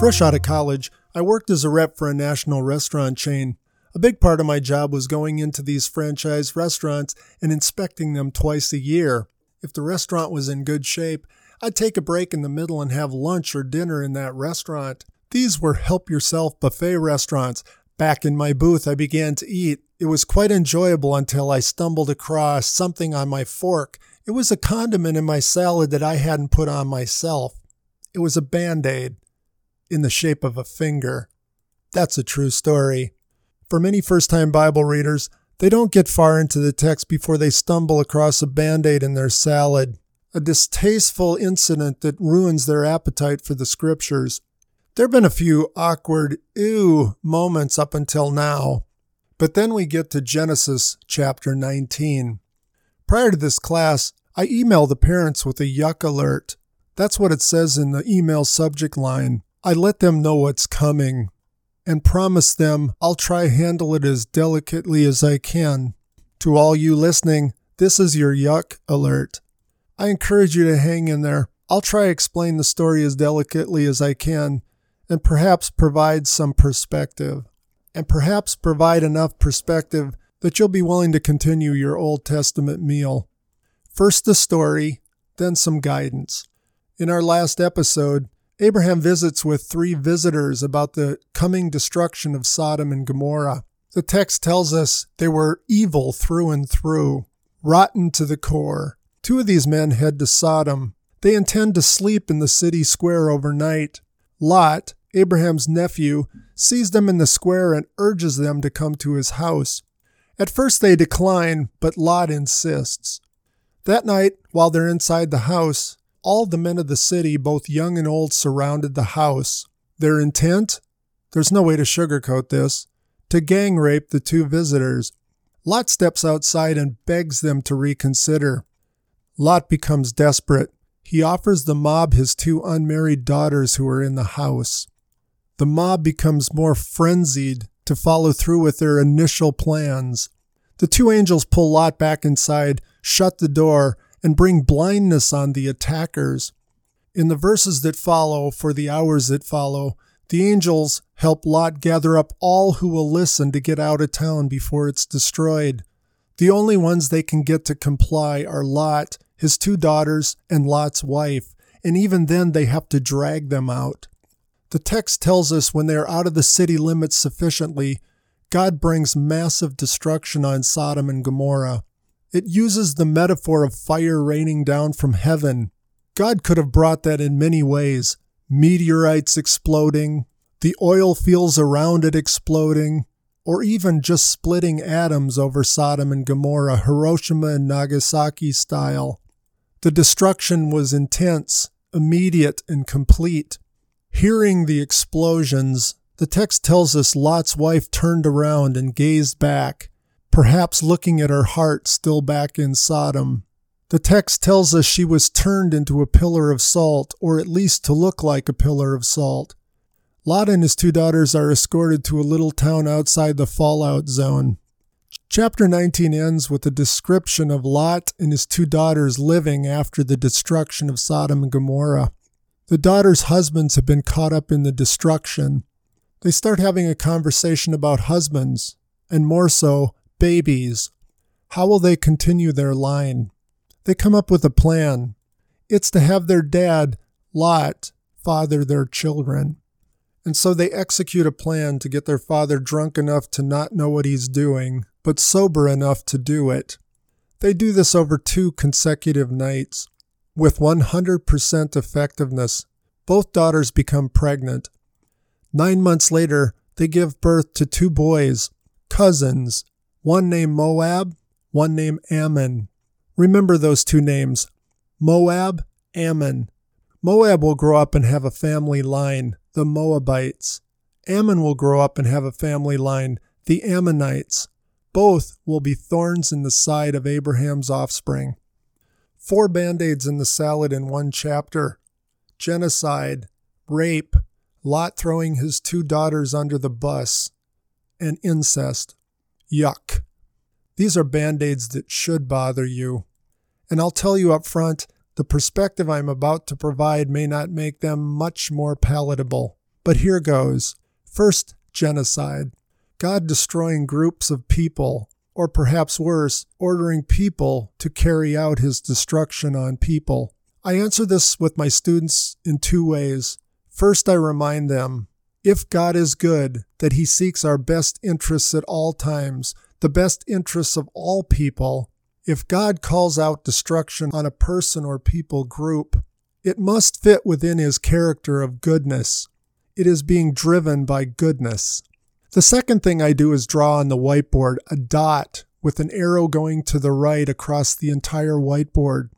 Fresh out of college, I worked as a rep for a national restaurant chain. A big part of my job was going into these franchise restaurants and inspecting them twice a year. If the restaurant was in good shape, I'd take a break in the middle and have lunch or dinner in that restaurant. These were help yourself buffet restaurants. Back in my booth, I began to eat. It was quite enjoyable until I stumbled across something on my fork. It was a condiment in my salad that I hadn't put on myself. It was a band aid in the shape of a finger. That's a true story. For many first time Bible readers, they don't get far into the text before they stumble across a band aid in their salad, a distasteful incident that ruins their appetite for the scriptures. There have been a few awkward, ew moments up until now. But then we get to Genesis chapter 19. Prior to this class, I emailed the parents with a yuck alert. That's what it says in the email subject line. I let them know what's coming and promise them I'll try handle it as delicately as I can. To all you listening, this is your yuck alert. I encourage you to hang in there. I'll try explain the story as delicately as I can and perhaps provide some perspective. And perhaps provide enough perspective that you'll be willing to continue your Old Testament meal. First the story, then some guidance. In our last episode, Abraham visits with three visitors about the coming destruction of Sodom and Gomorrah. The text tells us they were evil through and through, rotten to the core. Two of these men head to Sodom. They intend to sleep in the city square overnight. Lot, Abraham's nephew, sees them in the square and urges them to come to his house. At first they decline, but Lot insists. That night, while they're inside the house, all the men of the city, both young and old, surrounded the house. Their intent? There's no way to sugarcoat this. To gang rape the two visitors. Lot steps outside and begs them to reconsider. Lot becomes desperate. He offers the mob his two unmarried daughters who are in the house. The mob becomes more frenzied to follow through with their initial plans. The two angels pull Lot back inside, shut the door, and bring blindness on the attackers. In the verses that follow, for the hours that follow, the angels help Lot gather up all who will listen to get out of town before it's destroyed. The only ones they can get to comply are Lot, his two daughters, and Lot's wife, and even then they have to drag them out. The text tells us when they are out of the city limits sufficiently, God brings massive destruction on Sodom and Gomorrah. It uses the metaphor of fire raining down from heaven. God could have brought that in many ways meteorites exploding, the oil fields around it exploding, or even just splitting atoms over Sodom and Gomorrah, Hiroshima and Nagasaki style. The destruction was intense, immediate, and complete. Hearing the explosions, the text tells us Lot's wife turned around and gazed back perhaps looking at her heart still back in Sodom. The text tells us she was turned into a pillar of salt, or at least to look like a pillar of salt. Lot and his two daughters are escorted to a little town outside the fallout zone. Chapter 19 ends with a description of Lot and his two daughters living after the destruction of Sodom and Gomorrah. The daughters' husbands have been caught up in the destruction. They start having a conversation about husbands, and more so, babies. How will they continue their line? They come up with a plan. It's to have their dad, Lot, father their children. And so they execute a plan to get their father drunk enough to not know what he's doing, but sober enough to do it. They do this over two consecutive nights. With 100% effectiveness, both daughters become pregnant. Nine months later, they give birth to two boys, cousins, one named Moab, one named Ammon. Remember those two names Moab, Ammon. Moab will grow up and have a family line, the Moabites. Ammon will grow up and have a family line, the Ammonites. Both will be thorns in the side of Abraham's offspring. Four band aids in the salad in one chapter genocide, rape, Lot throwing his two daughters under the bus, and incest. Yuck. These are band aids that should bother you. And I'll tell you up front, the perspective I'm about to provide may not make them much more palatable. But here goes. First, genocide. God destroying groups of people, or perhaps worse, ordering people to carry out his destruction on people. I answer this with my students in two ways. First, I remind them if God is good, that he seeks our best interests at all times, the best interests of all people. If God calls out destruction on a person or people group, it must fit within his character of goodness. It is being driven by goodness. The second thing I do is draw on the whiteboard a dot with an arrow going to the right across the entire whiteboard.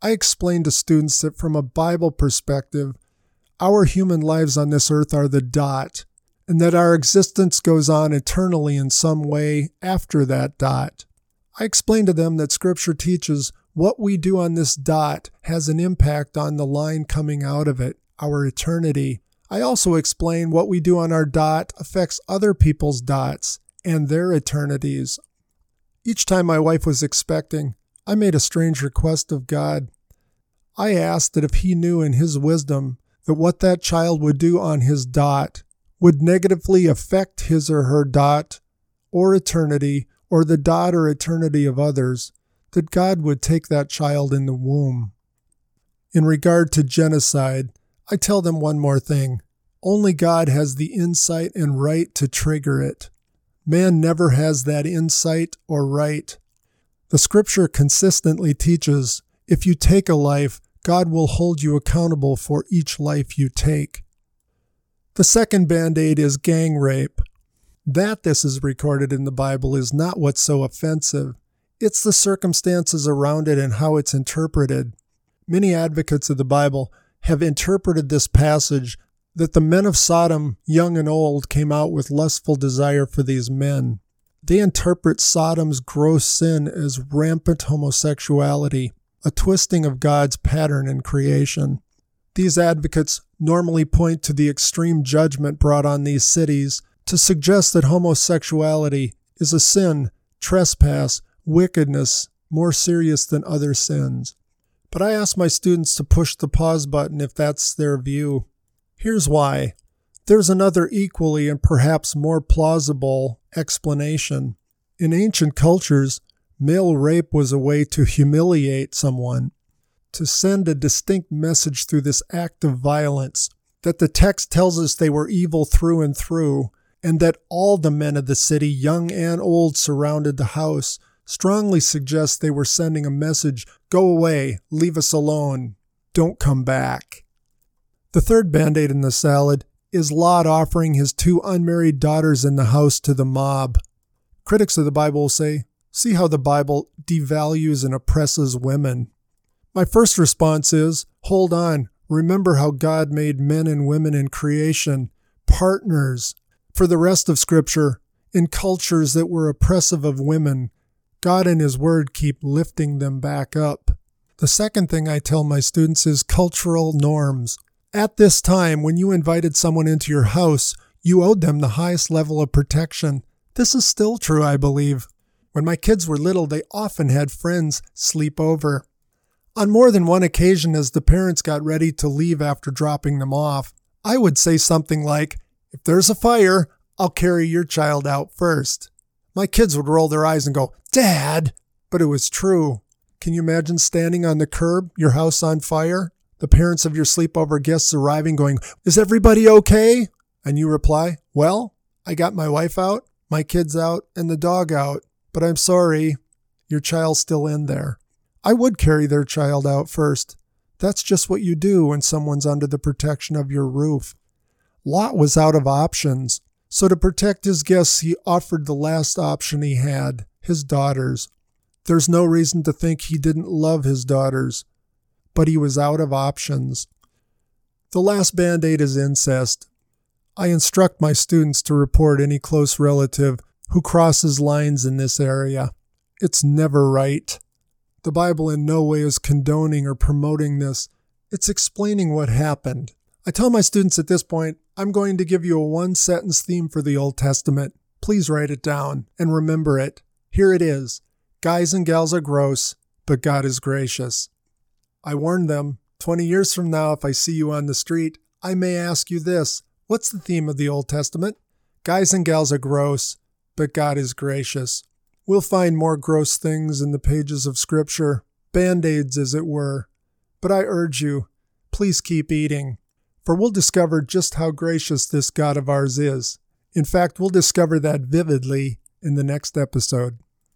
I explain to students that from a Bible perspective, our human lives on this earth are the dot, and that our existence goes on eternally in some way after that dot. I explain to them that Scripture teaches what we do on this dot has an impact on the line coming out of it, our eternity. I also explain what we do on our dot affects other people's dots and their eternities. Each time my wife was expecting, I made a strange request of God. I asked that if He knew in His wisdom that what that child would do on his dot would negatively affect his or her dot or eternity or the dot or eternity of others, that God would take that child in the womb. In regard to genocide, I tell them one more thing. Only God has the insight and right to trigger it. Man never has that insight or right. The scripture consistently teaches if you take a life, God will hold you accountable for each life you take. The second band aid is gang rape. That this is recorded in the Bible is not what's so offensive. It's the circumstances around it and how it's interpreted. Many advocates of the Bible have interpreted this passage that the men of Sodom, young and old, came out with lustful desire for these men. They interpret Sodom's gross sin as rampant homosexuality a twisting of God's pattern in creation. These advocates normally point to the extreme judgment brought on these cities to suggest that homosexuality is a sin, trespass, wickedness more serious than other sins. But I ask my students to push the pause button if that's their view. Here's why. There's another equally and perhaps more plausible explanation. In ancient cultures, Male rape was a way to humiliate someone, to send a distinct message through this act of violence that the text tells us they were evil through and through, and that all the men of the city, young and old, surrounded the house, strongly suggests they were sending a message go away, leave us alone, don't come back. The third band aid in the salad is Lot offering his two unmarried daughters in the house to the mob. Critics of the Bible say See how the Bible devalues and oppresses women. My first response is hold on. Remember how God made men and women in creation partners. For the rest of Scripture, in cultures that were oppressive of women, God and His Word keep lifting them back up. The second thing I tell my students is cultural norms. At this time, when you invited someone into your house, you owed them the highest level of protection. This is still true, I believe. When my kids were little, they often had friends sleep over. On more than one occasion, as the parents got ready to leave after dropping them off, I would say something like, If there's a fire, I'll carry your child out first. My kids would roll their eyes and go, Dad! But it was true. Can you imagine standing on the curb, your house on fire, the parents of your sleepover guests arriving, going, Is everybody okay? And you reply, Well, I got my wife out, my kids out, and the dog out but I'm sorry, your child's still in there. I would carry their child out first. That's just what you do when someone's under the protection of your roof. Lot was out of options, so to protect his guests, he offered the last option he had his daughters. There's no reason to think he didn't love his daughters, but he was out of options. The last band aid is incest. I instruct my students to report any close relative who crosses lines in this area. It's never right. The Bible in no way is condoning or promoting this. It's explaining what happened. I tell my students at this point, I'm going to give you a one sentence theme for the Old Testament. Please write it down and remember it. Here it is Guys and gals are gross, but God is gracious. I warn them 20 years from now, if I see you on the street, I may ask you this What's the theme of the Old Testament? Guys and gals are gross, but God is gracious. We'll find more gross things in the pages of Scripture, band aids, as it were. But I urge you, please keep eating, for we'll discover just how gracious this God of ours is. In fact, we'll discover that vividly in the next episode.